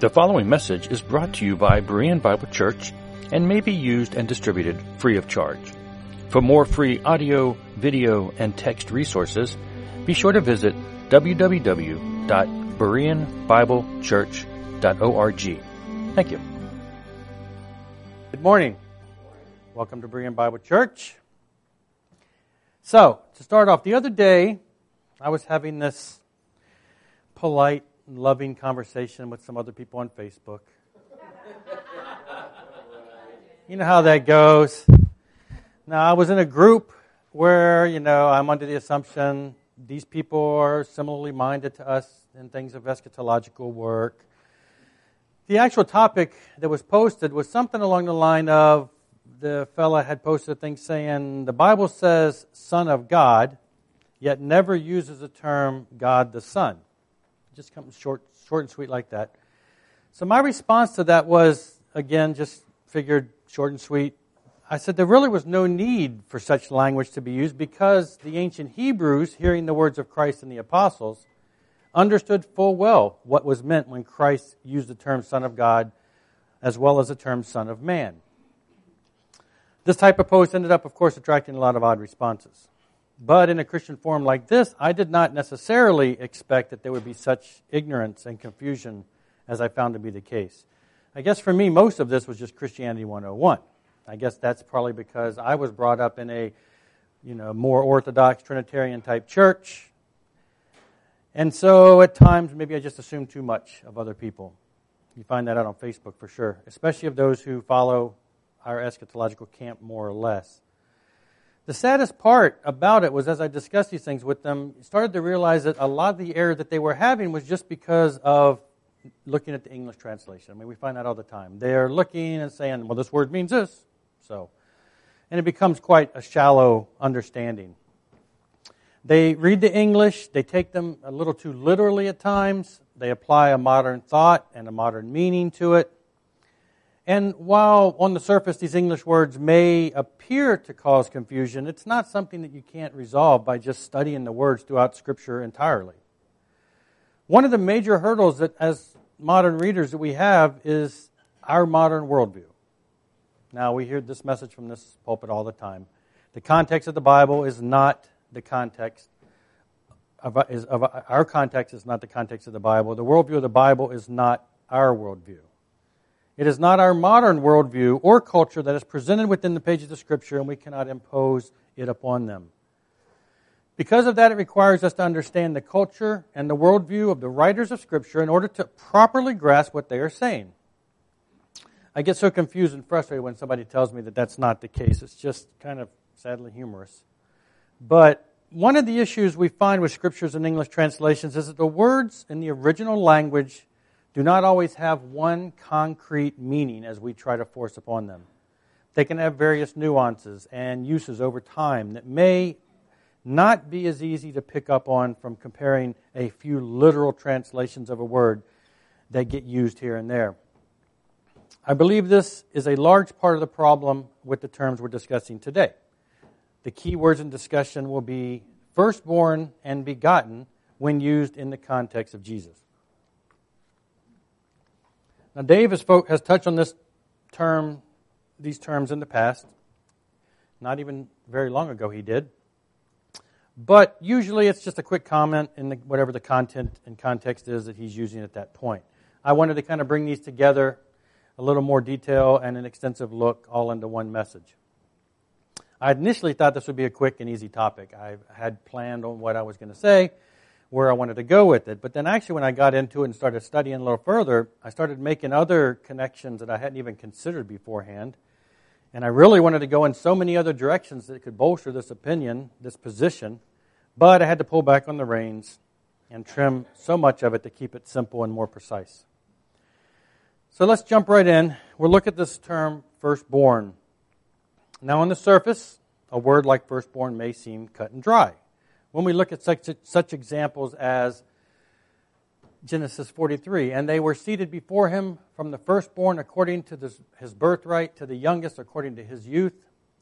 The following message is brought to you by Berean Bible Church and may be used and distributed free of charge. For more free audio, video, and text resources, be sure to visit www.bereanbiblechurch.org. Thank you. Good morning. Welcome to Berean Bible Church. So, to start off, the other day I was having this polite loving conversation with some other people on Facebook. you know how that goes. Now, I was in a group where, you know, I'm under the assumption these people are similarly minded to us in things of eschatological work. The actual topic that was posted was something along the line of the fella had posted a thing saying the Bible says Son of God, yet never uses the term God the Son just comes short, short and sweet like that. So my response to that was, again, just figured short and sweet. I said there really was no need for such language to be used because the ancient Hebrews, hearing the words of Christ and the apostles, understood full well what was meant when Christ used the term Son of God as well as the term Son of Man. This type of post ended up, of course, attracting a lot of odd responses. But in a Christian forum like this, I did not necessarily expect that there would be such ignorance and confusion as I found to be the case. I guess for me, most of this was just Christianity 101. I guess that's probably because I was brought up in a you know, more orthodox Trinitarian type church. And so at times, maybe I just assumed too much of other people. You find that out on Facebook for sure, especially of those who follow our eschatological camp more or less. The saddest part about it was as I discussed these things with them, started to realize that a lot of the error that they were having was just because of looking at the English translation. I mean, we find that all the time. They're looking and saying, well, this word means this. So, and it becomes quite a shallow understanding. They read the English, they take them a little too literally at times. They apply a modern thought and a modern meaning to it. And while on the surface these English words may appear to cause confusion, it's not something that you can't resolve by just studying the words throughout Scripture entirely. One of the major hurdles that, as modern readers, that we have is our modern worldview. Now, we hear this message from this pulpit all the time. The context of the Bible is not the context of, is, of our context is not the context of the Bible. The worldview of the Bible is not our worldview. It is not our modern worldview or culture that is presented within the pages of Scripture, and we cannot impose it upon them. Because of that, it requires us to understand the culture and the worldview of the writers of Scripture in order to properly grasp what they are saying. I get so confused and frustrated when somebody tells me that that's not the case. It's just kind of sadly humorous. But one of the issues we find with scriptures in English translations is that the words in the original language do not always have one concrete meaning as we try to force upon them. They can have various nuances and uses over time that may not be as easy to pick up on from comparing a few literal translations of a word that get used here and there. I believe this is a large part of the problem with the terms we're discussing today. The key words in discussion will be firstborn and begotten when used in the context of Jesus. Now, Dave has, has touched on this term, these terms in the past. Not even very long ago, he did. But usually it's just a quick comment in the, whatever the content and context is that he's using at that point. I wanted to kind of bring these together, a little more detail and an extensive look all into one message. I initially thought this would be a quick and easy topic. I had planned on what I was going to say, where I wanted to go with it. But then actually when I got into it and started studying a little further, I started making other connections that I hadn't even considered beforehand. And I really wanted to go in so many other directions that could bolster this opinion, this position. But I had to pull back on the reins and trim so much of it to keep it simple and more precise. So let's jump right in. We'll look at this term, firstborn. Now, on the surface, a word like firstborn may seem cut and dry when we look at such, such examples as Genesis 43, and they were seated before him from the firstborn according to this, his birthright to the youngest according to his youth,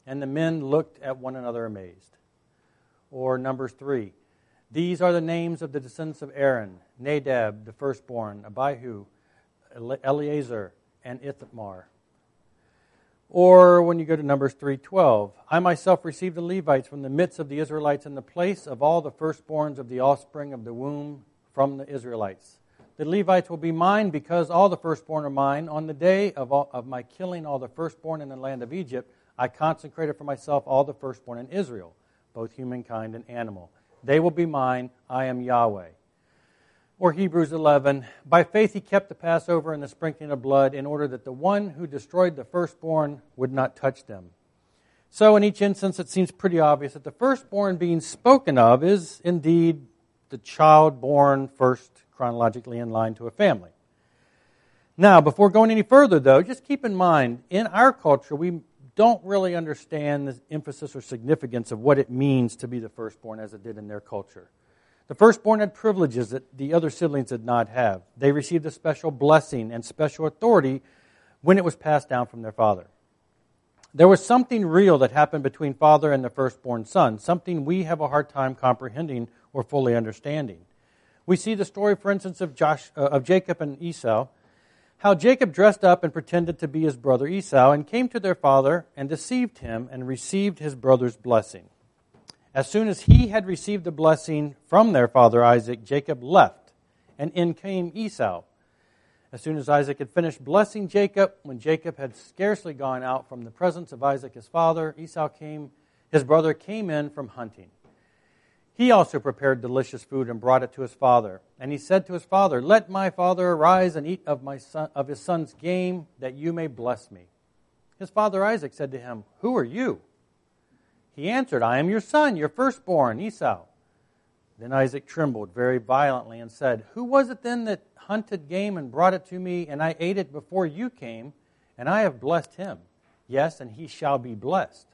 and the men looked at one another amazed. Or Numbers 3, these are the names of the descendants of Aaron Nadab, the firstborn, Abihu, Eleazar and Ithamar. Or when you go to Numbers 3:12, I myself received the Levites from the midst of the Israelites in the place of all the firstborns of the offspring of the womb from the Israelites. The Levites will be mine because all the firstborn are mine. On the day of, all, of my killing all the firstborn in the land of Egypt, I consecrated for myself all the firstborn in Israel, both humankind and animal. They will be mine. I am Yahweh or Hebrews 11, by faith he kept the Passover and the sprinkling of blood in order that the one who destroyed the firstborn would not touch them. So, in each instance, it seems pretty obvious that the firstborn being spoken of is indeed the child born first chronologically in line to a family. Now, before going any further, though, just keep in mind, in our culture, we don't really understand the emphasis or significance of what it means to be the firstborn as it did in their culture. The firstborn had privileges that the other siblings did not have. They received a special blessing and special authority when it was passed down from their father. There was something real that happened between father and the firstborn son, something we have a hard time comprehending or fully understanding. We see the story, for instance, of, Josh, uh, of Jacob and Esau, how Jacob dressed up and pretended to be his brother Esau and came to their father and deceived him and received his brother's blessing. As soon as he had received the blessing from their father Isaac, Jacob left, and in came Esau. As soon as Isaac had finished blessing Jacob, when Jacob had scarcely gone out from the presence of Isaac his father, Esau came, his brother came in from hunting. He also prepared delicious food and brought it to his father. And he said to his father, Let my father arise and eat of, my son, of his son's game, that you may bless me. His father Isaac said to him, Who are you? He answered, I am your son, your firstborn, Esau. Then Isaac trembled very violently and said, Who was it then that hunted game and brought it to me, and I ate it before you came, and I have blessed him? Yes, and he shall be blessed.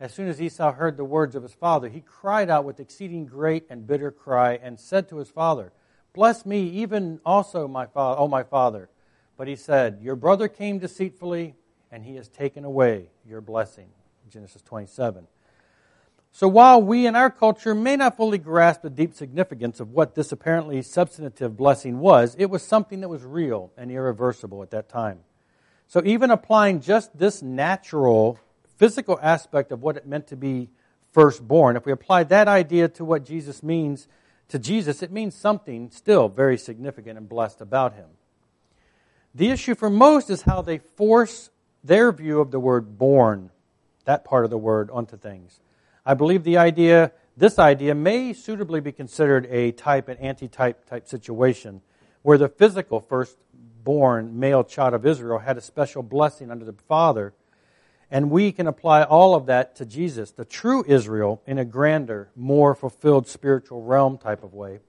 As soon as Esau heard the words of his father, he cried out with exceeding great and bitter cry, and said to his father, Bless me, even also, my father, O my father. But he said, Your brother came deceitfully, and he has taken away your blessing. Genesis 27. So while we in our culture may not fully grasp the deep significance of what this apparently substantive blessing was, it was something that was real and irreversible at that time. So even applying just this natural physical aspect of what it meant to be firstborn, if we apply that idea to what Jesus means to Jesus, it means something still very significant and blessed about him. The issue for most is how they force their view of the word born, that part of the word, onto things. I believe the idea, this idea may suitably be considered a type and anti-type type situation where the physical firstborn male child of Israel had a special blessing under the Father. And we can apply all of that to Jesus, the true Israel, in a grander, more fulfilled spiritual realm type of way.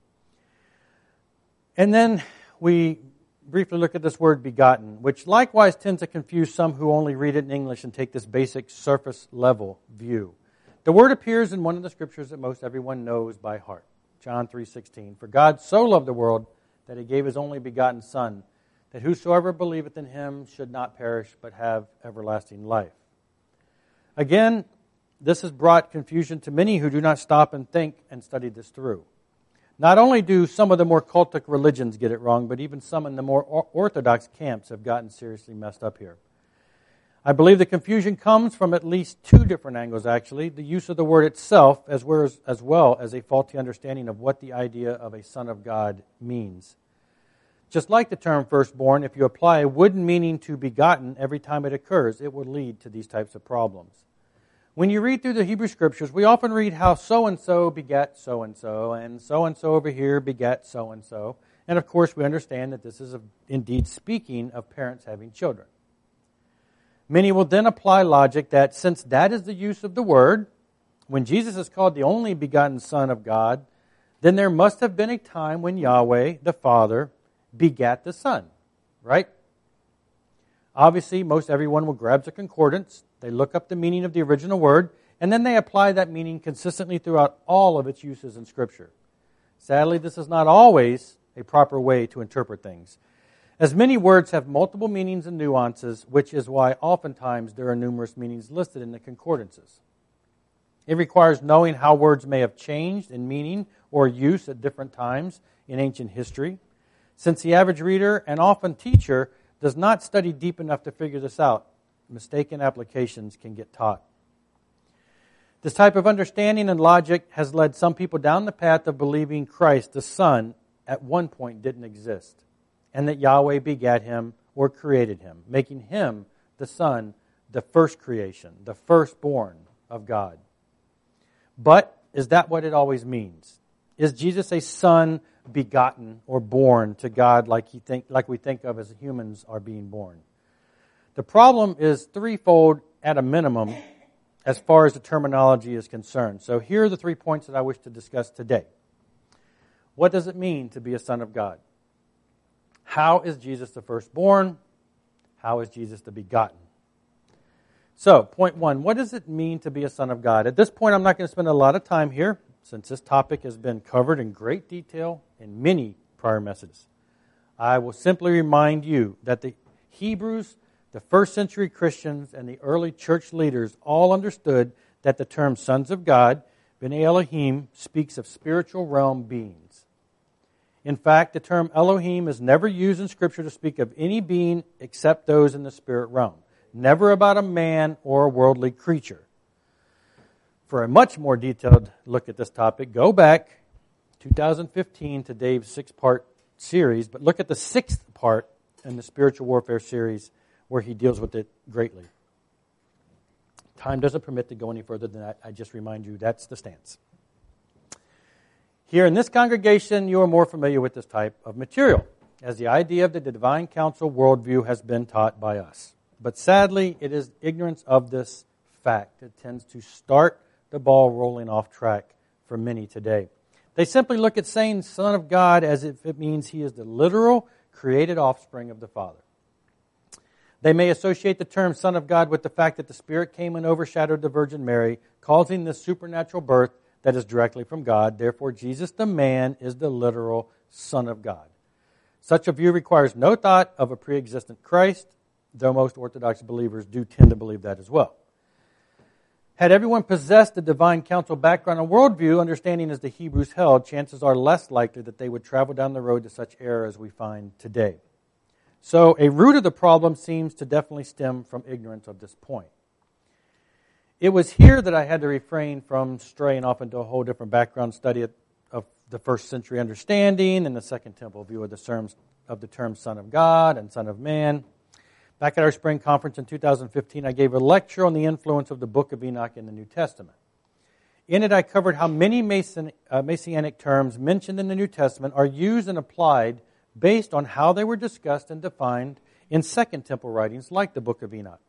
And then we briefly look at this word begotten, which likewise tends to confuse some who only read it in English and take this basic surface level view. The word appears in one of the scriptures that most everyone knows by heart. John 3:16. For God so loved the world that he gave his only begotten son that whosoever believeth in him should not perish but have everlasting life. Again, this has brought confusion to many who do not stop and think and study this through. Not only do some of the more cultic religions get it wrong, but even some in the more orthodox camps have gotten seriously messed up here. I believe the confusion comes from at least two different angles, actually. The use of the word itself, as well as, a faulty understanding of what the idea of a son of God means. Just like the term firstborn, if you apply a wooden meaning to begotten every time it occurs, it will lead to these types of problems. When you read through the Hebrew scriptures, we often read how so and so begat so and so, and so and so over here begat so and so. And of course, we understand that this is indeed speaking of parents having children. Many will then apply logic that since that is the use of the word, when Jesus is called the only begotten Son of God, then there must have been a time when Yahweh, the Father, begat the Son, right? Obviously, most everyone will grab the concordance, they look up the meaning of the original word, and then they apply that meaning consistently throughout all of its uses in Scripture. Sadly, this is not always a proper way to interpret things. As many words have multiple meanings and nuances, which is why oftentimes there are numerous meanings listed in the concordances. It requires knowing how words may have changed in meaning or use at different times in ancient history. Since the average reader and often teacher does not study deep enough to figure this out, mistaken applications can get taught. This type of understanding and logic has led some people down the path of believing Christ, the Son, at one point didn't exist, and that Yahweh begat him or created him, making him, the Son, the first creation, the firstborn of God. But is that what it always means? Is Jesus a son begotten or born to God like, he think, like we think of as humans are being born? The problem is threefold at a minimum as far as the terminology is concerned. So here are the three points that I wish to discuss today. What does it mean to be a son of God? How is Jesus the firstborn? How is Jesus the begotten? So, point one what does it mean to be a son of God? At this point, I'm not going to spend a lot of time here since this topic has been covered in great detail in many prior messages. I will simply remind you that the Hebrews, the first century Christians, and the early church leaders all understood that the term sons of God, B'nai Elohim, speaks of spiritual realm beings. In fact, the term Elohim is never used in Scripture to speak of any being except those in the spirit realm never about a man or a worldly creature. For a much more detailed look at this topic, go back 2015 to Dave's six part series, but look at the sixth part in the spiritual warfare series where he deals with it greatly. Time doesn't permit to go any further than that. I just remind you that's the stance. Here in this congregation, you are more familiar with this type of material, as the idea of the divine council worldview has been taught by us. But sadly, it is ignorance of this fact that tends to start the ball rolling off track for many today. They simply look at saying Son of God as if it means he is the literal created offspring of the Father. They may associate the term Son of God with the fact that the Spirit came and overshadowed the Virgin Mary, causing this supernatural birth that is directly from God. Therefore, Jesus the man is the literal Son of God. Such a view requires no thought of a pre existent Christ, though most Orthodox believers do tend to believe that as well. Had everyone possessed the divine council background and worldview, understanding as the Hebrews held, chances are less likely that they would travel down the road to such error as we find today. So, a root of the problem seems to definitely stem from ignorance of this point. It was here that I had to refrain from straying off into a whole different background study of the first century understanding and the Second Temple view of the terms of the term Son of God and Son of Man. Back at our spring conference in 2015, I gave a lecture on the influence of the book of Enoch in the New Testament. In it, I covered how many Mason, uh, Messianic terms mentioned in the New Testament are used and applied based on how they were discussed and defined in Second Temple writings like the book of Enoch.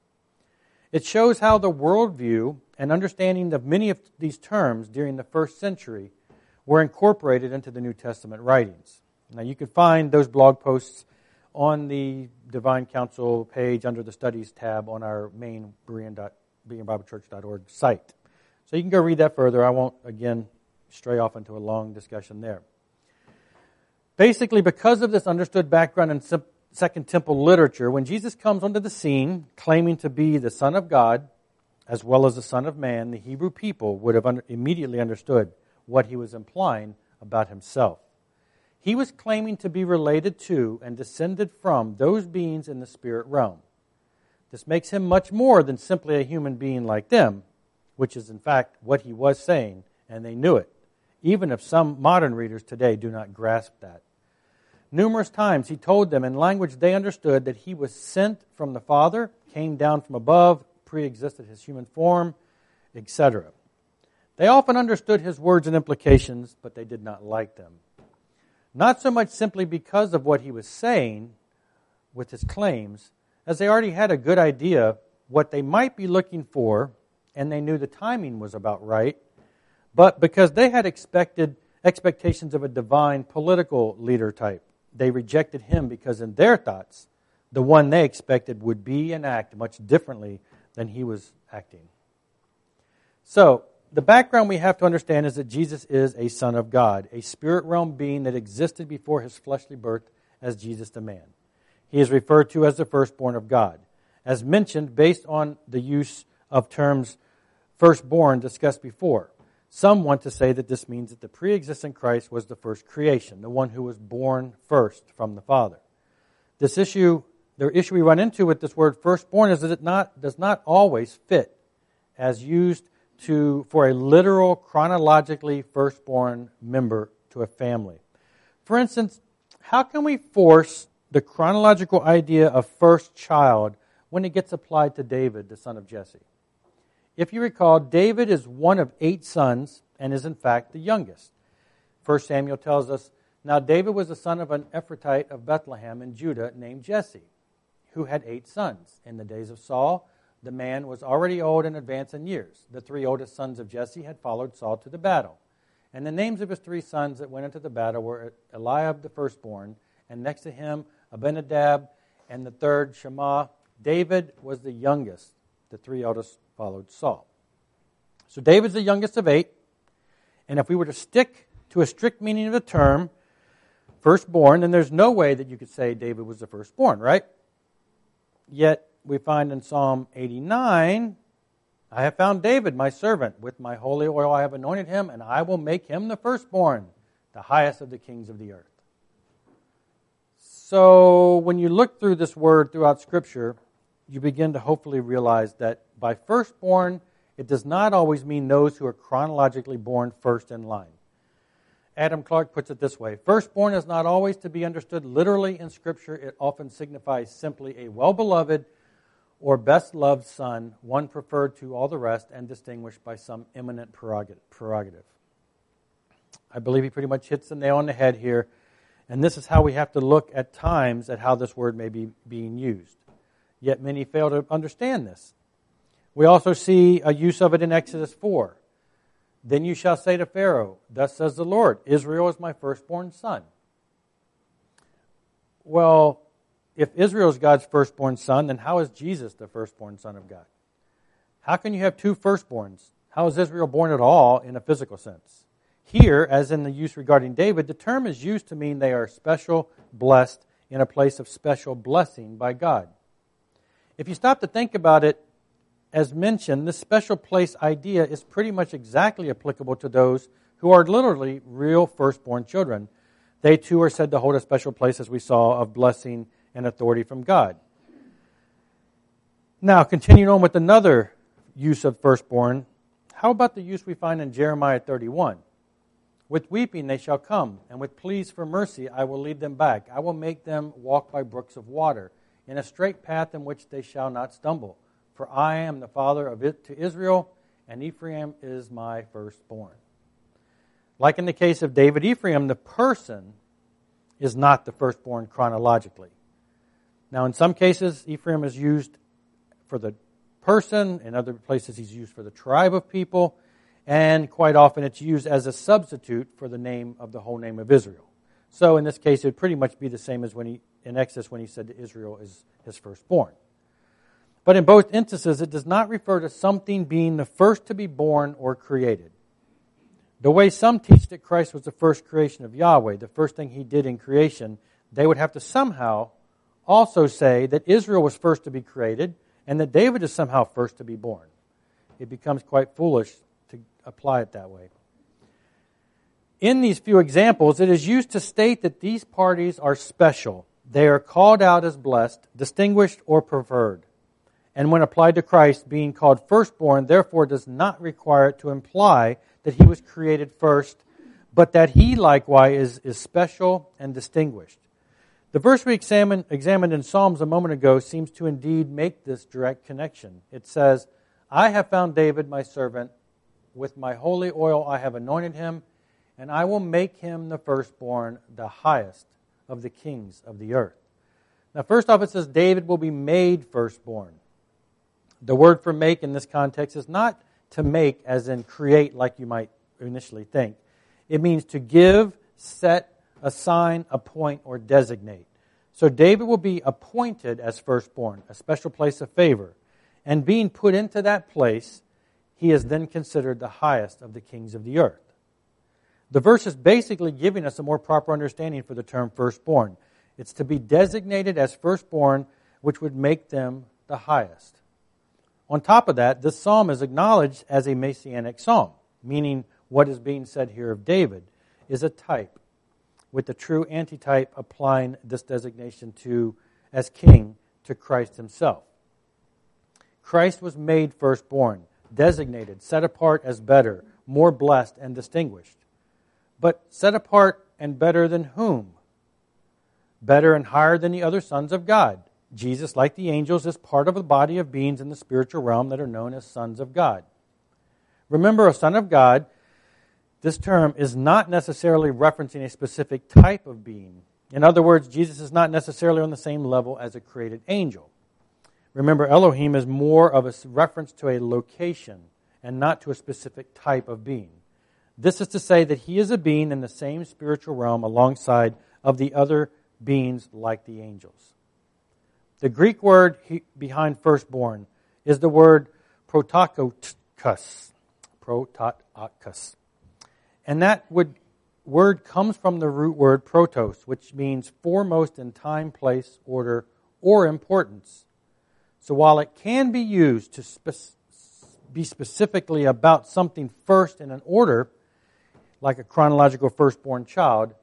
It shows how the worldview and understanding of many of these terms during the first century were incorporated into the New Testament writings. Now, you can find those blog posts on the Divine Council page under the Studies tab on our main BereanBibleChurch.org site. So you can go read that further. I won't, again, stray off into a long discussion there. Basically, because of this understood background in Second Temple literature, when Jesus comes onto the scene claiming to be the Son of God as well as the Son of Man, the Hebrew people would have under, immediately understood what he was implying about himself. He was claiming to be related to and descended from those beings in the spirit realm. This makes him much more than simply a human being like them, which is in fact what he was saying, and they knew it, even if some modern readers today do not grasp that. Numerous times he told them in language they understood that he was sent from the Father, came down from above, pre existed his human form, etc. They often understood his words and implications, but they did not like them. Not so much simply because of what he was saying with his claims, as they already had a good idea what they might be looking for, and they knew the timing was about right, but because they had expected expectations of a divine political leader type. They rejected him because, in their thoughts, the one they expected would be and act much differently than he was acting. So, the background we have to understand is that Jesus is a Son of God, a spirit realm being that existed before his fleshly birth as Jesus the man. He is referred to as the firstborn of God. As mentioned, based on the use of terms firstborn discussed before. Some want to say that this means that the pre existent Christ was the first creation, the one who was born first from the Father. This issue, the issue we run into with this word firstborn is that it not, does not always fit as used to, for a literal, chronologically firstborn member to a family. For instance, how can we force the chronological idea of first child when it gets applied to David, the son of Jesse? If you recall, David is one of eight sons and is in fact the youngest. 1 Samuel tells us, Now David was the son of an Ephrathite of Bethlehem in Judah named Jesse, who had eight sons. In the days of Saul, the man was already old and advanced in years. The three oldest sons of Jesse had followed Saul to the battle. And the names of his three sons that went into the battle were Eliab the firstborn, and next to him Abinadab, and the third Shammah. David was the youngest. The three eldest followed Saul. So David's the youngest of eight. And if we were to stick to a strict meaning of the term firstborn, then there's no way that you could say David was the firstborn, right? Yet we find in Psalm 89 I have found David, my servant. With my holy oil I have anointed him, and I will make him the firstborn, the highest of the kings of the earth. So, when you look through this word throughout Scripture, you begin to hopefully realize that by firstborn, it does not always mean those who are chronologically born first in line. Adam Clarke puts it this way Firstborn is not always to be understood literally in Scripture, it often signifies simply a well beloved or best loved son, one preferred to all the rest and distinguished by some eminent prerogative. I believe he pretty much hits the nail on the head here, and this is how we have to look at times at how this word may be being used. Yet many fail to understand this. We also see a use of it in Exodus 4. Then you shall say to Pharaoh, Thus says the Lord, Israel is my firstborn son. Well, if Israel is God's firstborn son, then how is Jesus the firstborn son of God? How can you have two firstborns? How is Israel born at all in a physical sense? Here, as in the use regarding David, the term is used to mean they are special, blessed, in a place of special blessing by God. If you stop to think about it, as mentioned, this special place idea is pretty much exactly applicable to those who are literally real firstborn children. They too are said to hold a special place, as we saw, of blessing and authority from God. Now, continuing on with another use of firstborn, how about the use we find in Jeremiah 31? With weeping they shall come, and with pleas for mercy I will lead them back. I will make them walk by brooks of water, in a straight path in which they shall not stumble. For I am the father of it to Israel, and Ephraim is my firstborn. Like in the case of David Ephraim, the person is not the firstborn chronologically. Now, in some cases, Ephraim is used for the person, in other places, he's used for the tribe of people, and quite often it's used as a substitute for the name of the whole name of Israel. So, in this case, it would pretty much be the same as when he, in Exodus when he said that Israel is his firstborn. But in both instances, it does not refer to something being the first to be born or created. The way some teach that Christ was the first creation of Yahweh, the first thing he did in creation, they would have to somehow also say that Israel was first to be created and that David is somehow first to be born. It becomes quite foolish to apply it that way. In these few examples, it is used to state that these parties are special. They are called out as blessed, distinguished, or preferred and when applied to Christ, being called firstborn, therefore does not require it to imply that he was created first, but that he likewise is, is special and distinguished. The verse we examined, examined in Psalms a moment ago seems to indeed make this direct connection. It says, I have found David, my servant. With my holy oil I have anointed him, and I will make him the firstborn, the highest of the kings of the earth. Now, first off, it says David will be made firstborn. The word for make in this context is not to make as in create like you might initially think. It means to give, set, assign, appoint, or designate. So David will be appointed as firstborn, a special place of favor. And being put into that place, he is then considered the highest of the kings of the earth. The verse is basically giving us a more proper understanding for the term firstborn. It's to be designated as firstborn, which would make them the highest. On top of that, this psalm is acknowledged as a messianic psalm, meaning what is being said here of David is a type, with the true antitype applying this designation to as king to Christ himself. Christ was made firstborn, designated, set apart as better, more blessed, and distinguished. But set apart and better than whom? Better and higher than the other sons of God. Jesus, like the angels, is part of a body of beings in the spiritual realm that are known as sons of God. Remember, a son of God, this term is not necessarily referencing a specific type of being. In other words, Jesus is not necessarily on the same level as a created angel. Remember, Elohim is more of a reference to a location and not to a specific type of being. This is to say that he is a being in the same spiritual realm alongside of the other beings like the angels. The Greek word behind firstborn is the word prototokos. Prototokos. And that would, word comes from the root word protos, which means foremost in time, place, order, or importance. So while it can be used to spe- be specifically about something first in an order, like a chronological firstborn child,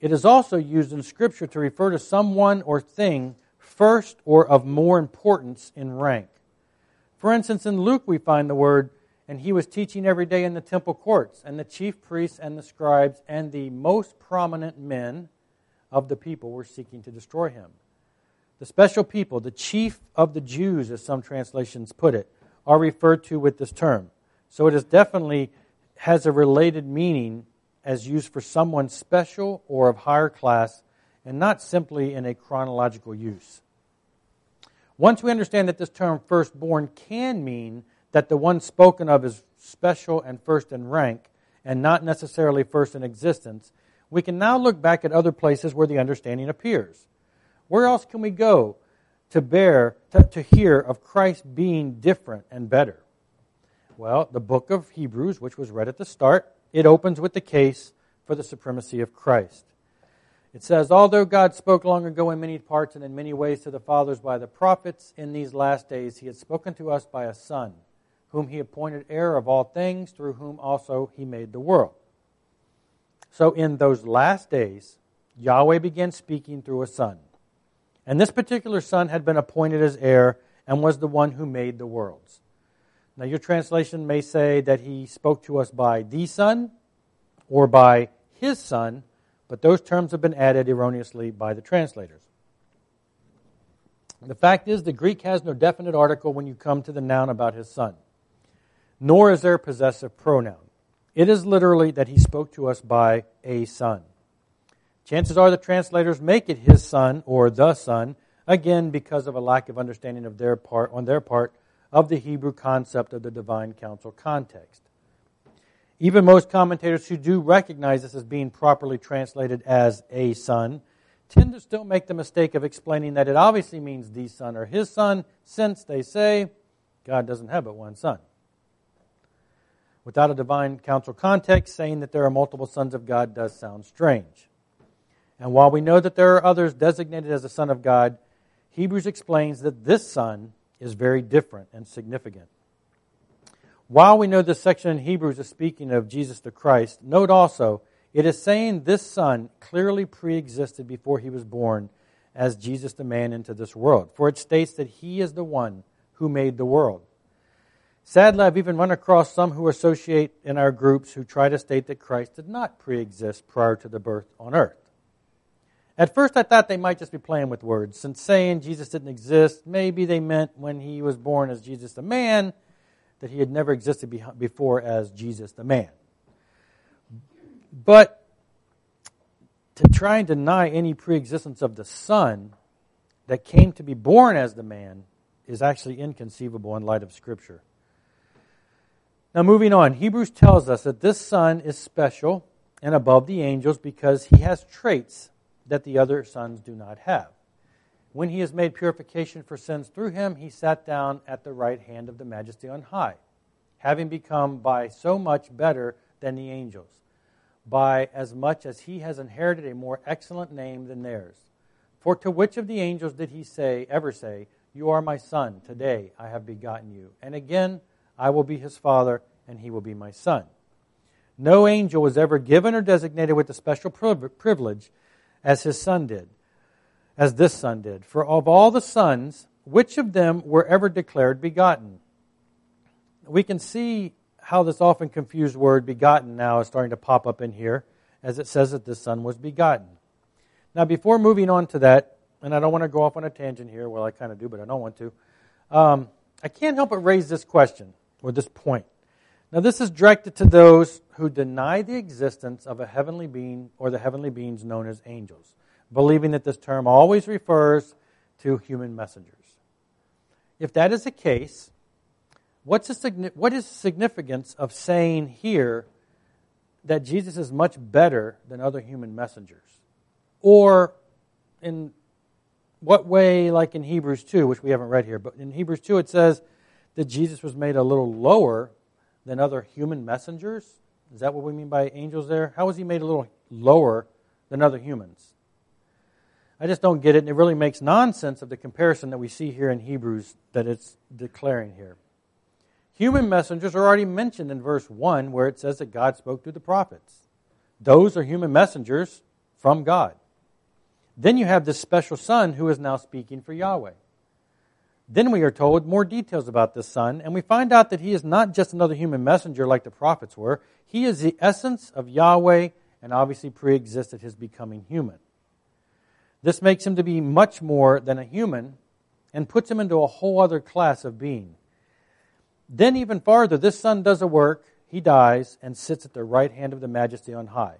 it is also used in Scripture to refer to someone or thing first or of more importance in rank. For instance, in Luke, we find the word, and he was teaching every day in the temple courts, and the chief priests and the scribes and the most prominent men of the people were seeking to destroy him. The special people, the chief of the Jews, as some translations put it, are referred to with this term. So it is definitely has a related meaning as used for someone special or of higher class and not simply in a chronological use. Once we understand that this term firstborn can mean that the one spoken of is special and first in rank and not necessarily first in existence, we can now look back at other places where the understanding appears. Where else can we go to bear, to, to hear of Christ being different and better? Well, the book of Hebrews, which was read at the start, it opens with the case for the supremacy of Christ. It says, Although God spoke long ago in many parts and in many ways to the fathers by the prophets, in these last days he had spoken to us by a Son, whom he appointed heir of all things, through whom also he made the world. So in those last days, Yahweh began speaking through a Son. And this particular son had been appointed as heir and was the one who made the worlds. Now, your translation may say that he spoke to us by the Son or by his Son, but those terms have been added erroneously by the translators. The fact is, the Greek has no definite article when you come to the noun about his Son, nor is there a possessive pronoun. It is literally that he spoke to us by a Son. Chances are the translators make it his son or the son, again because of a lack of understanding of their part on their part of the Hebrew concept of the divine council context. Even most commentators who do recognize this as being properly translated as a son tend to still make the mistake of explaining that it obviously means the son or his son, since they say God doesn't have but one son. Without a divine council context, saying that there are multiple sons of God does sound strange. And while we know that there are others designated as a son of God, Hebrews explains that this son is very different and significant. While we know this section in Hebrews is speaking of Jesus the Christ, note also it is saying this son clearly pre existed before he was born as Jesus the man into this world. For it states that he is the one who made the world. Sadly, I've even run across some who associate in our groups who try to state that Christ did not pre exist prior to the birth on earth. At first, I thought they might just be playing with words. Since saying Jesus didn't exist, maybe they meant when he was born as Jesus the man, that he had never existed before as Jesus the man. But to try and deny any preexistence of the Son that came to be born as the man is actually inconceivable in light of Scripture. Now, moving on, Hebrews tells us that this Son is special and above the angels because he has traits that the other sons do not have. When he has made purification for sins through him, he sat down at the right hand of the majesty on high, having become by so much better than the angels, by as much as he has inherited a more excellent name than theirs. For to which of the angels did he say, ever say, You are my son, today I have begotten you? And again, I will be his father, and he will be my son. No angel was ever given or designated with a special privilege as his son did, as this son did. For of all the sons, which of them were ever declared begotten? We can see how this often confused word begotten now is starting to pop up in here as it says that this son was begotten. Now, before moving on to that, and I don't want to go off on a tangent here, well, I kind of do, but I don't want to. Um, I can't help but raise this question or this point. Now, this is directed to those who deny the existence of a heavenly being or the heavenly beings known as angels, believing that this term always refers to human messengers. If that is the case, what's the, what is the significance of saying here that Jesus is much better than other human messengers? Or in what way, like in Hebrews 2, which we haven't read here, but in Hebrews 2 it says that Jesus was made a little lower than other human messengers? Is that what we mean by angels there? How was he made a little lower than other humans? I just don't get it, and it really makes nonsense of the comparison that we see here in Hebrews that it's declaring here. Human messengers are already mentioned in verse 1 where it says that God spoke to the prophets. Those are human messengers from God. Then you have this special son who is now speaking for Yahweh. Then we are told more details about this son, and we find out that he is not just another human messenger like the prophets were. He is the essence of Yahweh and obviously pre existed his becoming human. This makes him to be much more than a human and puts him into a whole other class of being. Then, even farther, this son does a work, he dies, and sits at the right hand of the majesty on high.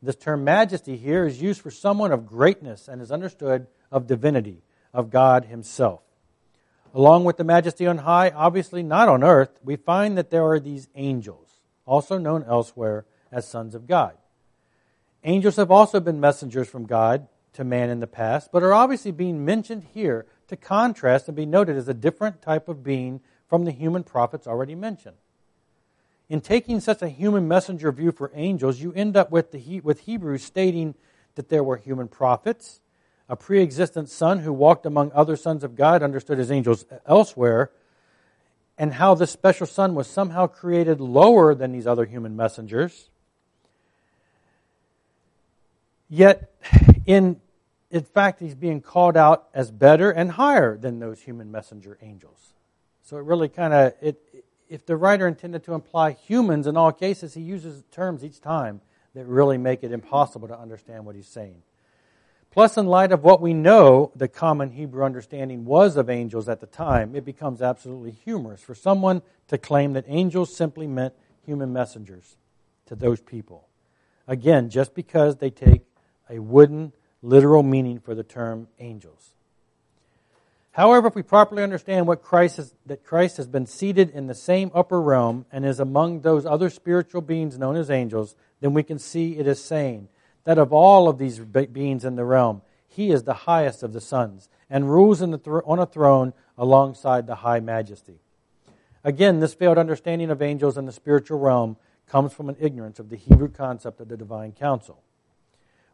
This term majesty here is used for someone of greatness and is understood of divinity, of God himself. Along with the majesty on high, obviously not on earth, we find that there are these angels, also known elsewhere as sons of God. Angels have also been messengers from God to man in the past, but are obviously being mentioned here to contrast and be noted as a different type of being from the human prophets already mentioned. In taking such a human messenger view for angels, you end up with, the, with Hebrews stating that there were human prophets, a pre existent son who walked among other sons of God, understood as angels elsewhere, and how this special son was somehow created lower than these other human messengers. Yet, in, in fact, he's being called out as better and higher than those human messenger angels. So it really kind of. If the writer intended to imply humans in all cases, he uses terms each time that really make it impossible to understand what he's saying. Plus, in light of what we know the common Hebrew understanding was of angels at the time, it becomes absolutely humorous for someone to claim that angels simply meant human messengers to those people. Again, just because they take a wooden, literal meaning for the term angels. However, if we properly understand what Christ has, that Christ has been seated in the same upper realm and is among those other spiritual beings known as angels, then we can see it is saying that of all of these beings in the realm, he is the highest of the sons and rules on a throne alongside the high majesty. Again, this failed understanding of angels in the spiritual realm comes from an ignorance of the Hebrew concept of the divine council.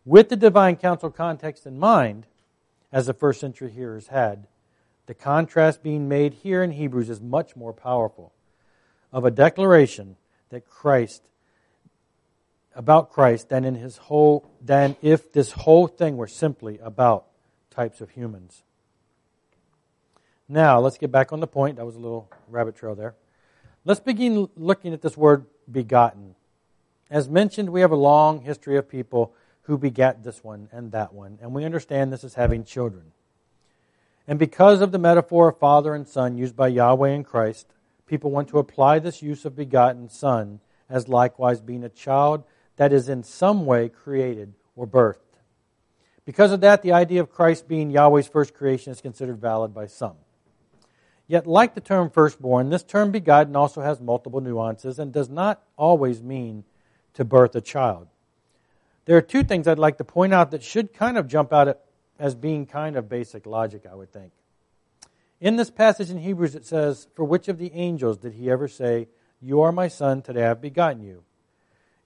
With the divine council context in mind, as the first century hearers had, the contrast being made here in Hebrews is much more powerful of a declaration that Christ about Christ than in his whole than if this whole thing were simply about types of humans. Now, let's get back on the point. That was a little rabbit trail there. Let's begin looking at this word begotten. As mentioned, we have a long history of people who begat this one and that one, and we understand this as having children. And because of the metaphor of father and son used by Yahweh and Christ, people want to apply this use of begotten son as likewise being a child that is in some way created or birthed. Because of that, the idea of Christ being Yahweh's first creation is considered valid by some. Yet, like the term firstborn, this term begotten also has multiple nuances and does not always mean to birth a child. There are two things I'd like to point out that should kind of jump out as being kind of basic logic, I would think. In this passage in Hebrews, it says, For which of the angels did he ever say, You are my son, today I have begotten you?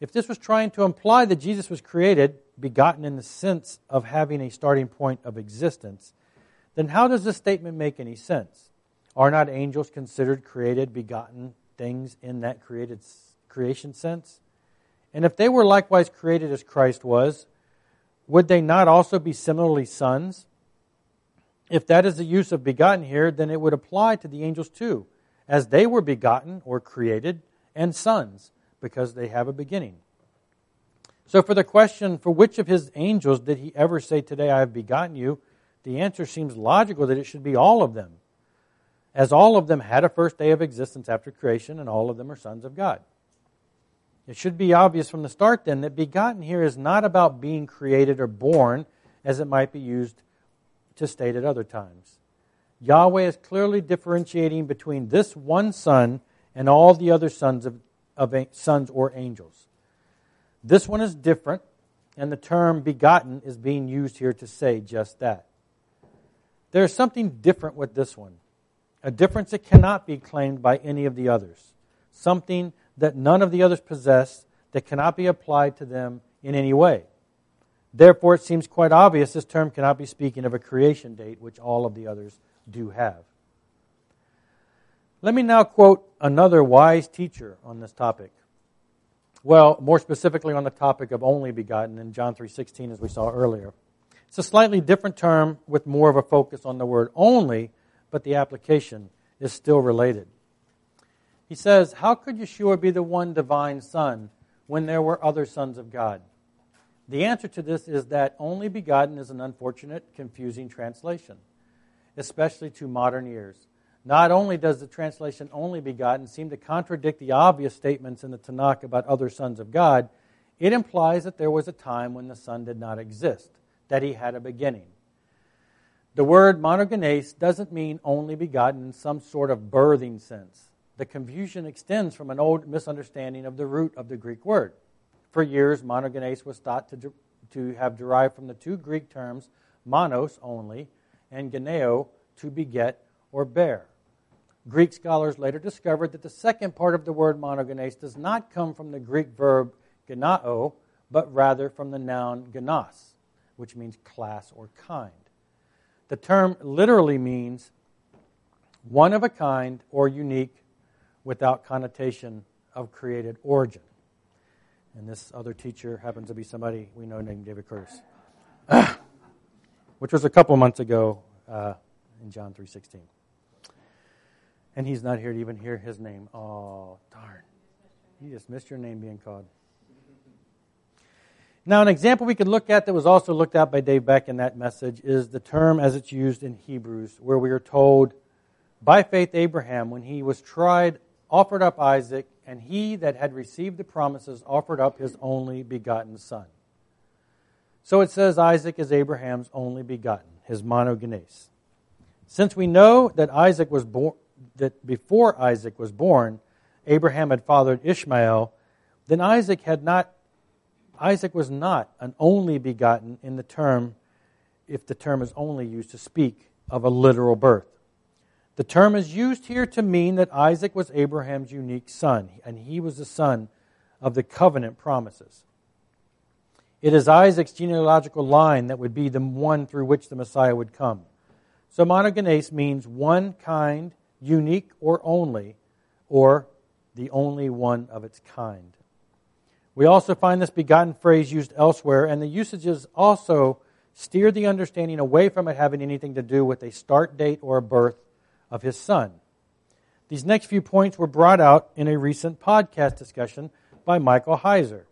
If this was trying to imply that Jesus was created, begotten in the sense of having a starting point of existence, then how does this statement make any sense? Are not angels considered created, begotten things in that created creation sense? And if they were likewise created as Christ was, would they not also be similarly sons? If that is the use of begotten here, then it would apply to the angels too, as they were begotten or created and sons, because they have a beginning. So, for the question, for which of his angels did he ever say, Today I have begotten you? the answer seems logical that it should be all of them, as all of them had a first day of existence after creation, and all of them are sons of God. It should be obvious from the start then that begotten here is not about being created or born, as it might be used to state at other times. Yahweh is clearly differentiating between this one son and all the other sons of, of sons or angels. This one is different, and the term begotten is being used here to say just that. There is something different with this one, a difference that cannot be claimed by any of the others, something that none of the others possess that cannot be applied to them in any way. Therefore, it seems quite obvious this term cannot be speaking of a creation date, which all of the others do have. Let me now quote another wise teacher on this topic. Well, more specifically on the topic of only begotten in John 3:16 as we saw earlier. It's a slightly different term with more of a focus on the word only, but the application is still related. He says, How could Yeshua be the one divine Son when there were other sons of God? The answer to this is that only begotten is an unfortunate, confusing translation, especially to modern ears. Not only does the translation only begotten seem to contradict the obvious statements in the Tanakh about other sons of God, it implies that there was a time when the Son did not exist, that he had a beginning. The word monogenes doesn't mean only begotten in some sort of birthing sense. The confusion extends from an old misunderstanding of the root of the Greek word. For years, monogenes was thought to, to have derived from the two Greek terms monos, only, and gennao, to beget or bear. Greek scholars later discovered that the second part of the word monogenes does not come from the Greek verb gennao, but rather from the noun genos, which means class or kind. The term literally means one of a kind or unique without connotation of created origin. And this other teacher happens to be somebody we know named David Curtis, which was a couple months ago uh, in John 3.16. And he's not here to even hear his name. Oh, darn. You just missed your name being called. Now, an example we could look at that was also looked at by Dave Beck in that message is the term as it's used in Hebrews, where we are told, by faith, Abraham, when he was tried, offered up Isaac, and he that had received the promises offered up his only begotten son. So it says Isaac is Abraham's only begotten, his monogenes. Since we know that Isaac was born, that before Isaac was born, Abraham had fathered Ishmael, then Isaac had not Isaac was not an only begotten in the term if the term is only used to speak of a literal birth. The term is used here to mean that Isaac was Abraham's unique son, and he was the son of the covenant promises. It is Isaac's genealogical line that would be the one through which the Messiah would come. So monogenes means one kind, unique or only, or the only one of its kind. We also find this begotten phrase used elsewhere, and the usages also steer the understanding away from it having anything to do with a start date or a birth of his son. These next few points were brought out in a recent podcast discussion by Michael Heiser.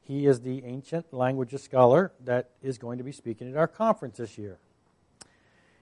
He is the ancient languages scholar that is going to be speaking at our conference this year.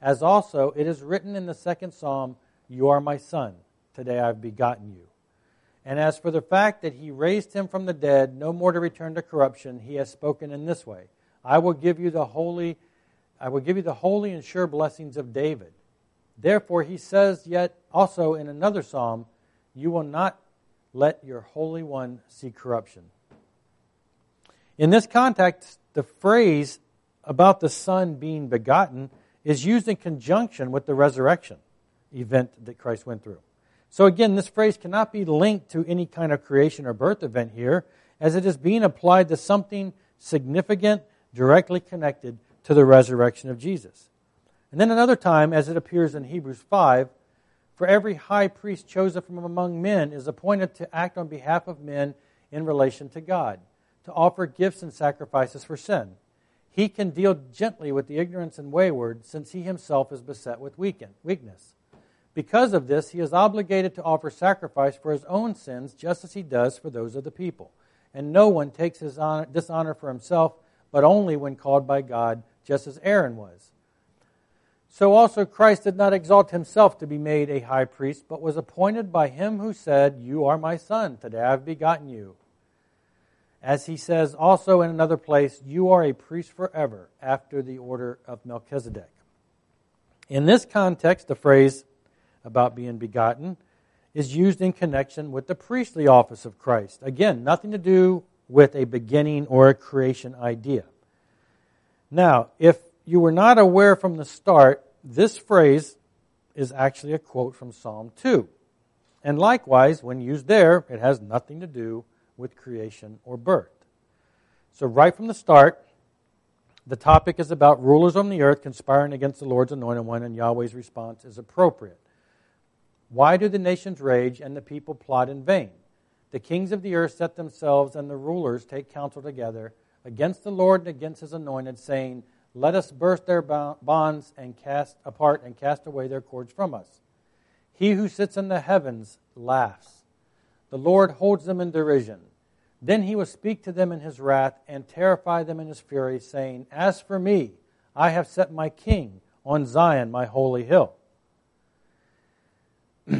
as also it is written in the second psalm, You are my son, today I've begotten you. And as for the fact that he raised him from the dead, no more to return to corruption, he has spoken in this way I will give you the holy I will give you the holy and sure blessings of David. Therefore he says yet also in another psalm, You will not let your holy one see corruption. In this context, the phrase about the Son being begotten is used in conjunction with the resurrection event that Christ went through. So again, this phrase cannot be linked to any kind of creation or birth event here, as it is being applied to something significant, directly connected to the resurrection of Jesus. And then another time, as it appears in Hebrews 5, for every high priest chosen from among men is appointed to act on behalf of men in relation to God, to offer gifts and sacrifices for sin. He can deal gently with the ignorance and wayward, since he himself is beset with weakness. Because of this, he is obligated to offer sacrifice for his own sins, just as he does for those of the people. And no one takes his honor, dishonor for himself, but only when called by God, just as Aaron was. So also Christ did not exalt himself to be made a high priest, but was appointed by him who said, You are my son, today I have begotten you. As he says also in another place, You are a priest forever, after the order of Melchizedek. In this context, the phrase about being begotten is used in connection with the priestly office of Christ. Again, nothing to do with a beginning or a creation idea. Now, if you were not aware from the start, this phrase is actually a quote from Psalm 2. And likewise, when used there, it has nothing to do with creation or birth. So, right from the start, the topic is about rulers on the earth conspiring against the Lord's anointed one, and Yahweh's response is appropriate. Why do the nations rage and the people plot in vain? The kings of the earth set themselves, and the rulers take counsel together against the Lord and against his anointed, saying, Let us burst their bonds and cast apart and cast away their cords from us. He who sits in the heavens laughs. The Lord holds them in derision. Then he will speak to them in his wrath and terrify them in his fury, saying, As for me, I have set my king on Zion, my holy hill.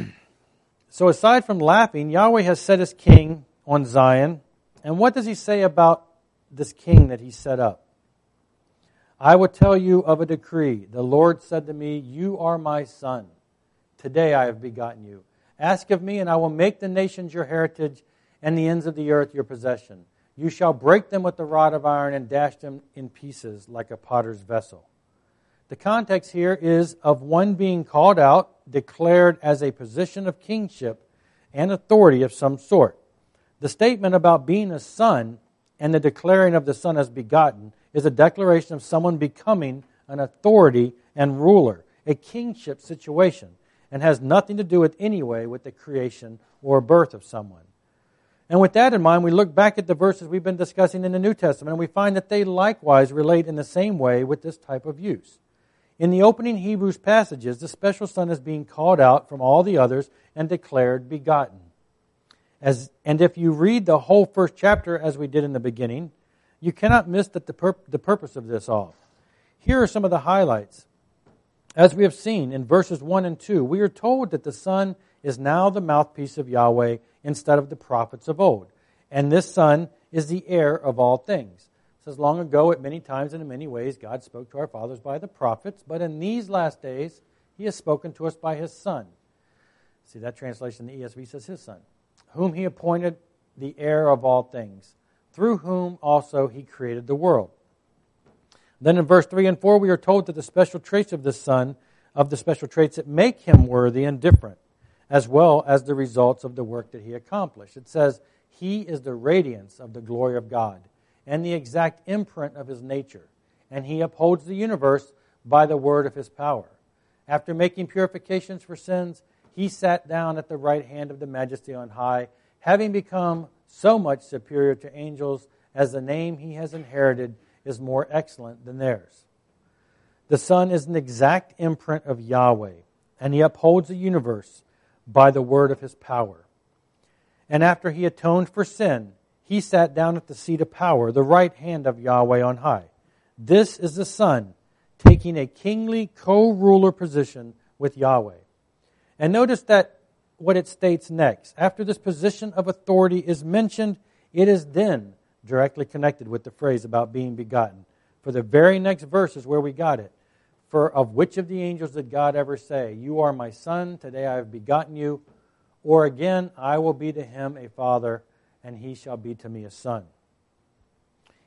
so, aside from laughing, Yahweh has set his king on Zion. And what does he say about this king that he set up? I will tell you of a decree. The Lord said to me, You are my son. Today I have begotten you. Ask of me, and I will make the nations your heritage and the ends of the earth your possession. You shall break them with the rod of iron and dash them in pieces like a potter's vessel. The context here is of one being called out, declared as a position of kingship and authority of some sort. The statement about being a son and the declaring of the son as begotten is a declaration of someone becoming an authority and ruler, a kingship situation, and has nothing to do with any way with the creation or birth of someone. And with that in mind, we look back at the verses we've been discussing in the New Testament, and we find that they likewise relate in the same way with this type of use. In the opening Hebrews passages, the special son is being called out from all the others and declared begotten. As, and if you read the whole first chapter as we did in the beginning, you cannot miss the, pur- the purpose of this all. Here are some of the highlights. As we have seen in verses 1 and 2, we are told that the Son is now the mouthpiece of Yahweh instead of the prophets of old. And this Son is the heir of all things It says long ago at many times and in many ways God spoke to our fathers by the prophets, but in these last days he has spoken to us by his son. See that translation in the ESV says his son, whom he appointed the heir of all things, through whom also he created the world. Then in verse 3 and 4 we are told that the special traits of the son of the special traits that make him worthy and different, as well as the results of the work that he accomplished. It says, He is the radiance of the glory of God and the exact imprint of his nature, and he upholds the universe by the word of his power. After making purifications for sins, he sat down at the right hand of the majesty on high, having become so much superior to angels as the name he has inherited is more excellent than theirs. The Son is an exact imprint of Yahweh, and he upholds the universe by the word of his power. And after he atoned for sin, he sat down at the seat of power, the right hand of Yahweh on high. This is the Son taking a kingly co ruler position with Yahweh. And notice that what it states next. After this position of authority is mentioned, it is then directly connected with the phrase about being begotten. For the very next verse is where we got it. For of which of the angels did God ever say, You are my son, today I have begotten you? Or again, I will be to him a father, and he shall be to me a son.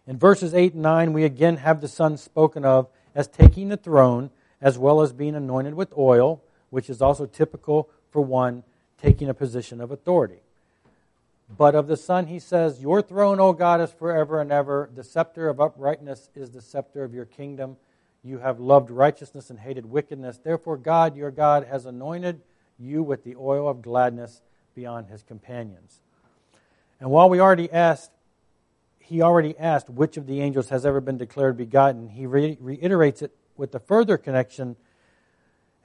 In verses 8 and 9, we again have the Son spoken of as taking the throne as well as being anointed with oil, which is also typical for one taking a position of authority. But of the Son, he says, Your throne, O God, is forever and ever. The scepter of uprightness is the scepter of your kingdom. You have loved righteousness and hated wickedness. Therefore, God, your God, has anointed you with the oil of gladness beyond his companions. And while we already asked, he already asked which of the angels has ever been declared begotten, he re- reiterates it with a further connection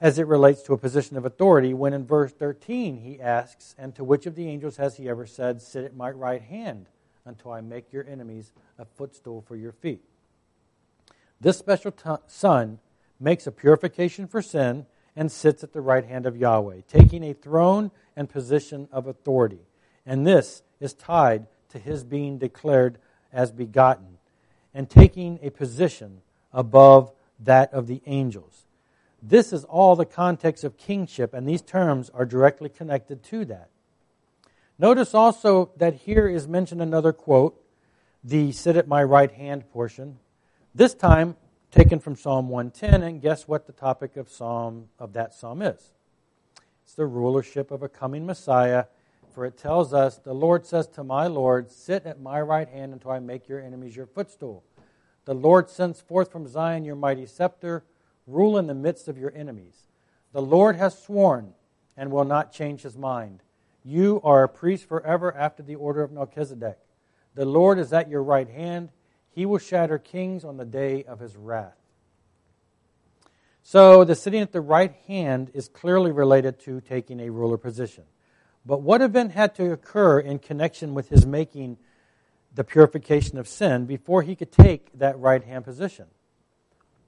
as it relates to a position of authority when in verse 13 he asks, And to which of the angels has he ever said, Sit at my right hand until I make your enemies a footstool for your feet? This special t- Son makes a purification for sin and sits at the right hand of Yahweh, taking a throne and position of authority. And this is tied to his being declared as begotten and taking a position above that of the angels. This is all the context of kingship, and these terms are directly connected to that. Notice also that here is mentioned another quote, the sit at my right hand portion. This time taken from Psalm 110, and guess what the topic of psalm of that psalm is? It's the rulership of a coming Messiah, for it tells us, the Lord says to my Lord, sit at my right hand until I make your enemies your footstool. The Lord sends forth from Zion your mighty scepter rule in the midst of your enemies. The Lord has sworn and will not change his mind. You are a priest forever after the order of Melchizedek. The Lord is at your right hand. He will shatter kings on the day of his wrath. So, the sitting at the right hand is clearly related to taking a ruler position. But what event had to occur in connection with his making the purification of sin before he could take that right hand position?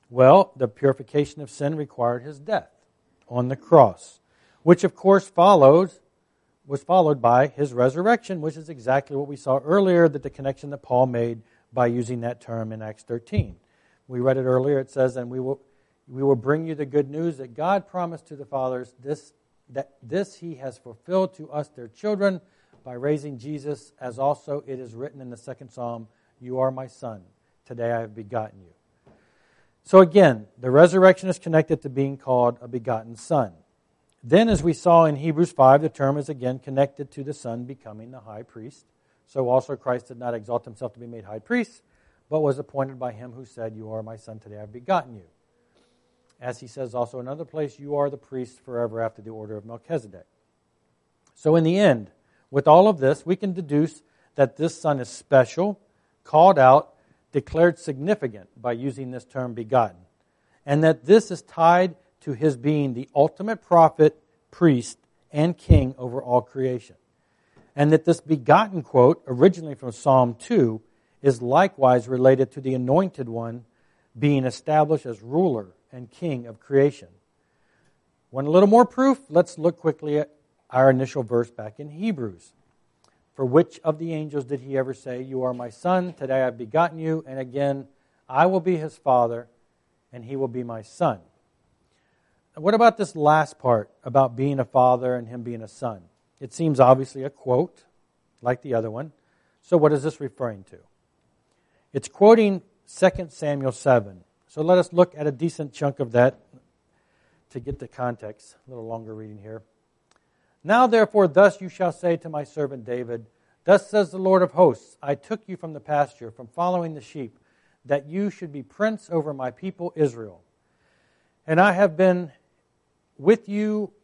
Well, the purification of sin required his death on the cross, which of course follows was followed by his resurrection, which is exactly what we saw earlier that the connection that Paul made by using that term in Acts 13. We read it earlier. It says, "And we will we will bring you the good news that God promised to the fathers this that this he has fulfilled to us their children by raising Jesus as also it is written in the second psalm, you are my son, today I have begotten you." So again, the resurrection is connected to being called a begotten son. Then, as we saw in Hebrews 5, the term is again connected to the Son becoming the high priest. So also Christ did not exalt himself to be made high priest, but was appointed by him who said, You are my son, today I have begotten you. As he says also in another place, You are the priest forever after the order of Melchizedek. So, in the end, with all of this, we can deduce that this son is special, called out, declared significant by using this term begotten, and that this is tied to his being the ultimate prophet, priest, and king over all creation. And that this begotten quote, originally from Psalm 2, is likewise related to the anointed one being established as ruler and king of creation. Want a little more proof? Let's look quickly at our initial verse back in Hebrews. For which of the angels did he ever say, You are my son, today I have begotten you, and again, I will be his father, and he will be my son? What about this last part about being a father and him being a son? It seems obviously a quote, like the other one. So, what is this referring to? It's quoting 2 Samuel 7. So, let us look at a decent chunk of that to get the context. A little longer reading here. Now, therefore, thus you shall say to my servant David, Thus says the Lord of hosts, I took you from the pasture, from following the sheep, that you should be prince over my people Israel. And I have been with you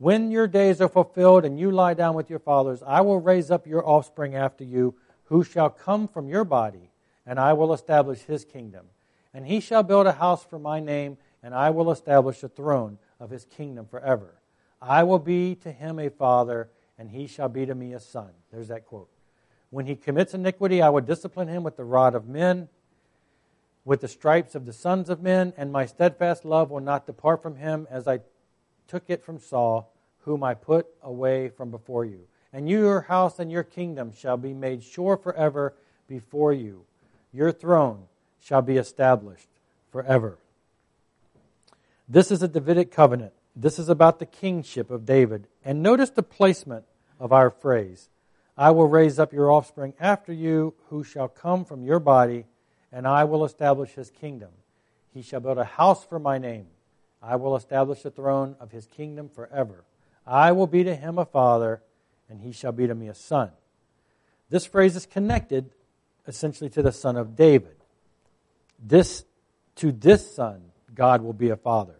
When your days are fulfilled and you lie down with your fathers, I will raise up your offspring after you, who shall come from your body, and I will establish his kingdom. And he shall build a house for my name, and I will establish a throne of his kingdom forever. I will be to him a father, and he shall be to me a son. There's that quote. When he commits iniquity, I will discipline him with the rod of men, with the stripes of the sons of men, and my steadfast love will not depart from him as I took it from Saul, whom I put away from before you. And your house and your kingdom shall be made sure forever before you. Your throne shall be established forever. This is a Davidic covenant. This is about the kingship of David. And notice the placement of our phrase I will raise up your offspring after you, who shall come from your body, and I will establish his kingdom. He shall build a house for my name. I will establish the throne of his kingdom forever. I will be to him a father, and he shall be to me a son. This phrase is connected essentially to the son of David. This to this son God will be a father.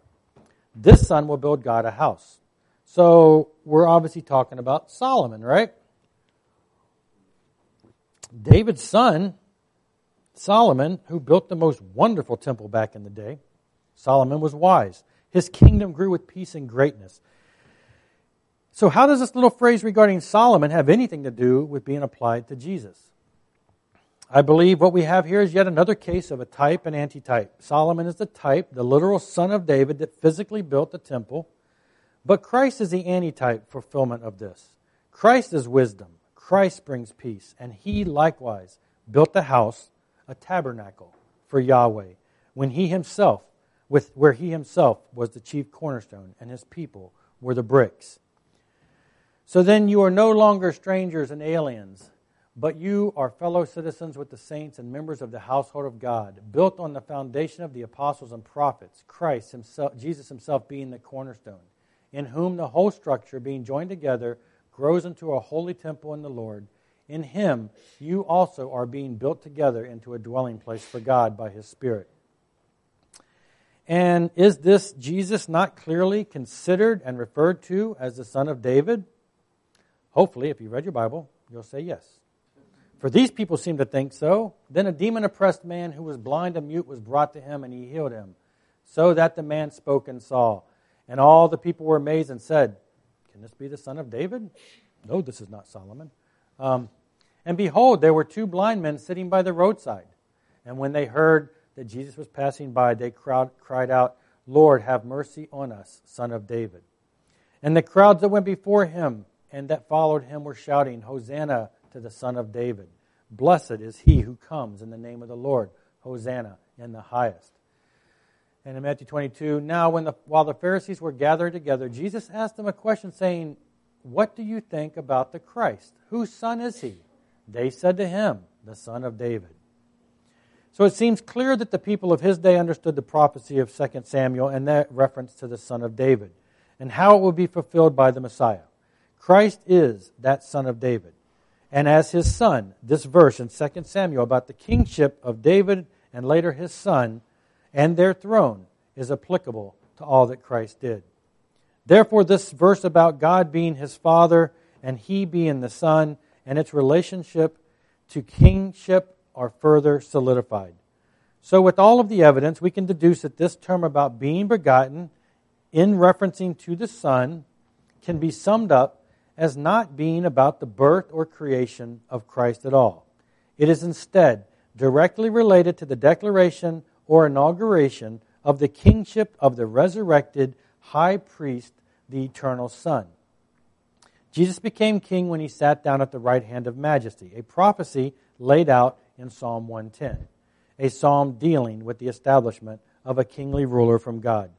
This son will build God a house. So we're obviously talking about Solomon, right? David's son, Solomon, who built the most wonderful temple back in the day, Solomon was wise. His kingdom grew with peace and greatness. So, how does this little phrase regarding Solomon have anything to do with being applied to Jesus? I believe what we have here is yet another case of a type and antitype. Solomon is the type, the literal son of David that physically built the temple, but Christ is the antitype fulfillment of this. Christ is wisdom. Christ brings peace, and he likewise built the house, a tabernacle for Yahweh, when he himself with where he himself was the chief cornerstone and his people were the bricks. So then you are no longer strangers and aliens, but you are fellow citizens with the saints and members of the household of God, built on the foundation of the apostles and prophets, Christ himself, Jesus himself being the cornerstone, in whom the whole structure being joined together grows into a holy temple in the Lord. In him you also are being built together into a dwelling place for God by his Spirit. And is this Jesus not clearly considered and referred to as the son of David? Hopefully, if you read your Bible, you'll say yes. For these people seem to think so. Then a demon oppressed man who was blind and mute was brought to him, and he healed him, so that the man spoke and saw. And all the people were amazed and said, Can this be the son of David? No, this is not Solomon. Um, and behold, there were two blind men sitting by the roadside. And when they heard that Jesus was passing by, they crowd, cried out, Lord, have mercy on us, son of David. And the crowds that went before him and that followed him were shouting, Hosanna to the Son of David. Blessed is he who comes in the name of the Lord. Hosanna in the highest. And in Matthew 22, now when the, while the Pharisees were gathered together, Jesus asked them a question saying, What do you think about the Christ? Whose son is he? They said to him, The son of David. So it seems clear that the people of his day understood the prophecy of 2 Samuel and that reference to the son of David and how it would be fulfilled by the Messiah. Christ is that son of David. And as his son, this verse in 2 Samuel about the kingship of David and later his son and their throne is applicable to all that Christ did. Therefore, this verse about God being his father and he being the son and its relationship to kingship are further solidified. So, with all of the evidence, we can deduce that this term about being begotten, in referencing to the Son, can be summed up as not being about the birth or creation of Christ at all. It is instead directly related to the declaration or inauguration of the kingship of the resurrected high priest, the eternal Son. Jesus became king when he sat down at the right hand of majesty, a prophecy laid out in Psalm 110, a psalm dealing with the establishment of a kingly ruler from God.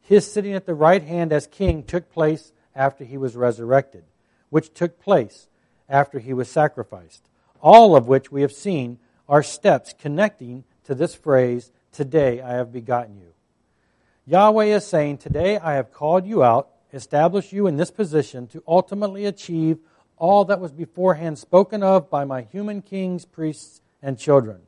His sitting at the right hand as king took place after he was resurrected, which took place after he was sacrificed, all of which we have seen are steps connecting to this phrase, Today I have begotten you. Yahweh is saying, Today I have called you out, established you in this position to ultimately achieve all that was beforehand spoken of by my human kings, priests, and children.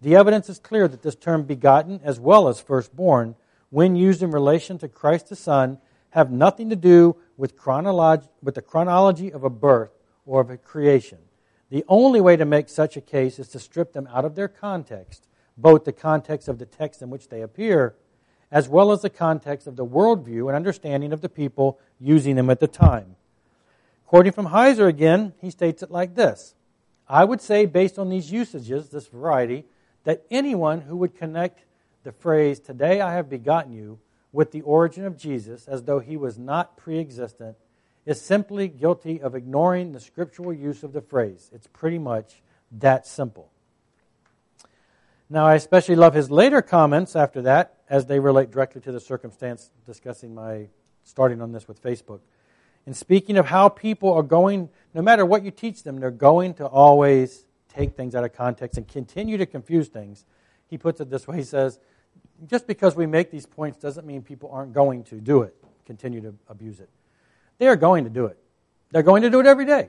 The evidence is clear that this term begotten as well as firstborn, when used in relation to Christ the Son, have nothing to do with, chronolog- with the chronology of a birth or of a creation. The only way to make such a case is to strip them out of their context, both the context of the text in which they appear, as well as the context of the worldview and understanding of the people using them at the time. Quoting from Heiser again, he states it like this I would say, based on these usages, this variety, that anyone who would connect the phrase, Today I have begotten you, with the origin of Jesus, as though he was not pre existent, is simply guilty of ignoring the scriptural use of the phrase. It's pretty much that simple. Now, I especially love his later comments after that, as they relate directly to the circumstance discussing my starting on this with Facebook. In speaking of how people are going, no matter what you teach them, they're going to always take things out of context and continue to confuse things. He puts it this way He says, just because we make these points doesn't mean people aren't going to do it, continue to abuse it. They are going to do it. They're going to do it every day.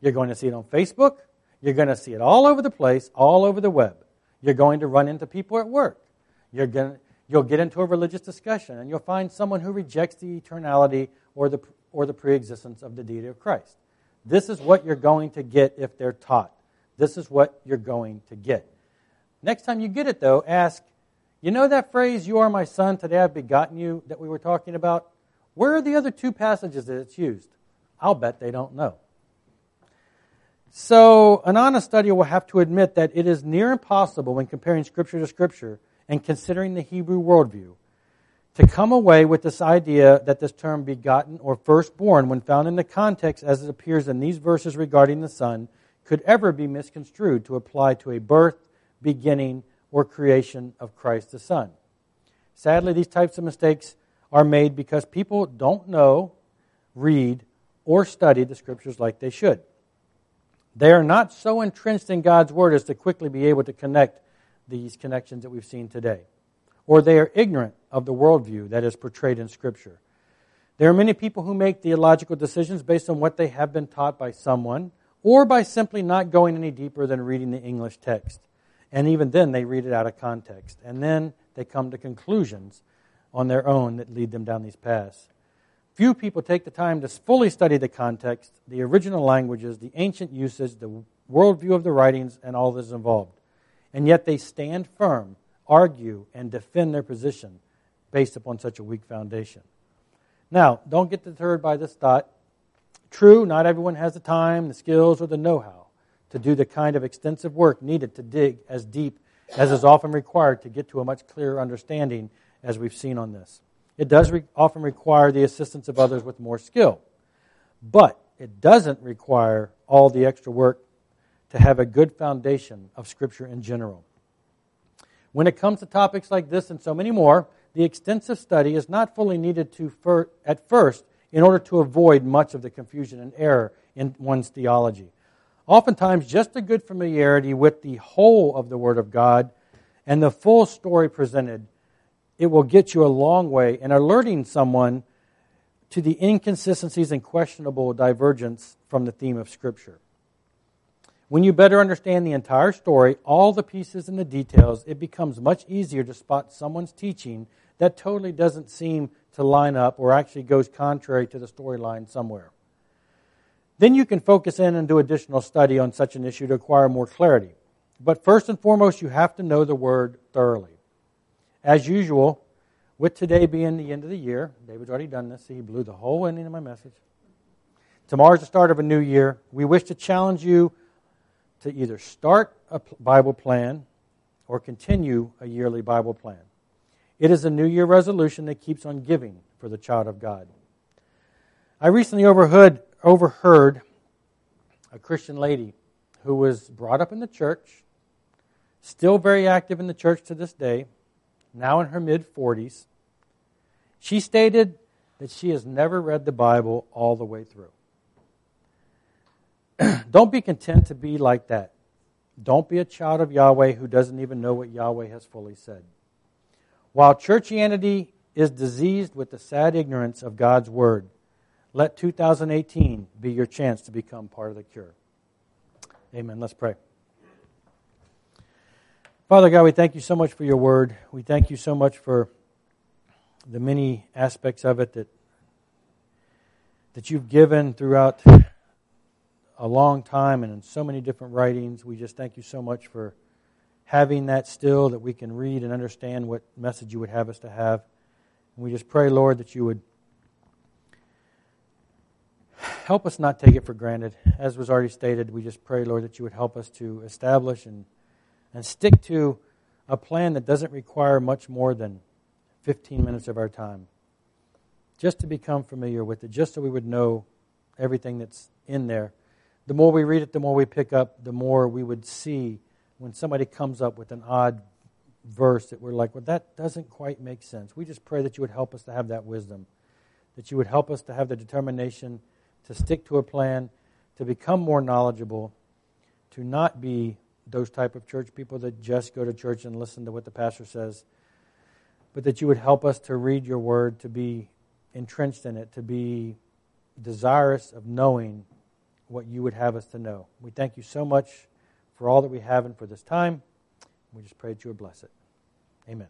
You're going to see it on Facebook. You're going to see it all over the place, all over the web. You're going to run into people at work. You're going to, you'll get into a religious discussion, and you'll find someone who rejects the eternality or the, or the preexistence of the deity of Christ. This is what you're going to get if they're taught. This is what you're going to get. Next time you get it, though, ask, you know that phrase, you are my son, today I've begotten you, that we were talking about? Where are the other two passages that it's used? I'll bet they don't know. So, an honest study will have to admit that it is near impossible when comparing Scripture to Scripture and considering the Hebrew worldview to come away with this idea that this term begotten or firstborn, when found in the context as it appears in these verses regarding the Son, could ever be misconstrued to apply to a birth, beginning, or creation of Christ the Son. Sadly, these types of mistakes are made because people don't know, read, or study the Scriptures like they should. They are not so entrenched in God's Word as to quickly be able to connect these connections that we've seen today. Or they are ignorant of the worldview that is portrayed in Scripture. There are many people who make theological decisions based on what they have been taught by someone or by simply not going any deeper than reading the English text. And even then, they read it out of context. And then they come to conclusions on their own that lead them down these paths. Few people take the time to fully study the context, the original languages, the ancient usage, the worldview of the writings, and all that is involved. And yet they stand firm, argue, and defend their position based upon such a weak foundation. Now, don't get deterred by this thought. True, not everyone has the time, the skills, or the know how to do the kind of extensive work needed to dig as deep as is often required to get to a much clearer understanding, as we've seen on this. It does re- often require the assistance of others with more skill, but it doesn't require all the extra work to have a good foundation of Scripture in general. When it comes to topics like this and so many more, the extensive study is not fully needed to fir- at first in order to avoid much of the confusion and error in one's theology. Oftentimes, just a good familiarity with the whole of the Word of God and the full story presented, it will get you a long way in alerting someone to the inconsistencies and questionable divergence from the theme of Scripture. When you better understand the entire story, all the pieces and the details, it becomes much easier to spot someone's teaching that totally doesn't seem to line up or actually goes contrary to the storyline somewhere. Then you can focus in and do additional study on such an issue to acquire more clarity. But first and foremost, you have to know the Word thoroughly. As usual, with today being the end of the year, David's already done this, so he blew the whole ending of my message. Tomorrow's the start of a new year. We wish to challenge you to either start a Bible plan or continue a yearly Bible plan. It is a New Year resolution that keeps on giving for the child of God. I recently overheard, overheard a Christian lady who was brought up in the church, still very active in the church to this day, now in her mid 40s. She stated that she has never read the Bible all the way through. Don't be content to be like that. Don't be a child of Yahweh who doesn't even know what Yahweh has fully said. While churchianity is diseased with the sad ignorance of God's word, let 2018 be your chance to become part of the cure. Amen. Let's pray. Father God, we thank you so much for your word. We thank you so much for the many aspects of it that that you've given throughout a long time and in so many different writings. We just thank you so much for having that still that we can read and understand what message you would have us to have. And we just pray, Lord, that you would help us not take it for granted. As was already stated, we just pray, Lord, that you would help us to establish and, and stick to a plan that doesn't require much more than 15 minutes of our time. Just to become familiar with it, just so we would know everything that's in there. The more we read it, the more we pick up, the more we would see when somebody comes up with an odd verse that we're like, well, that doesn't quite make sense. We just pray that you would help us to have that wisdom, that you would help us to have the determination to stick to a plan, to become more knowledgeable, to not be those type of church people that just go to church and listen to what the pastor says, but that you would help us to read your word, to be entrenched in it, to be desirous of knowing what you would have us to know. We thank you so much for all that we have and for this time. We just pray that you would bless it. Amen.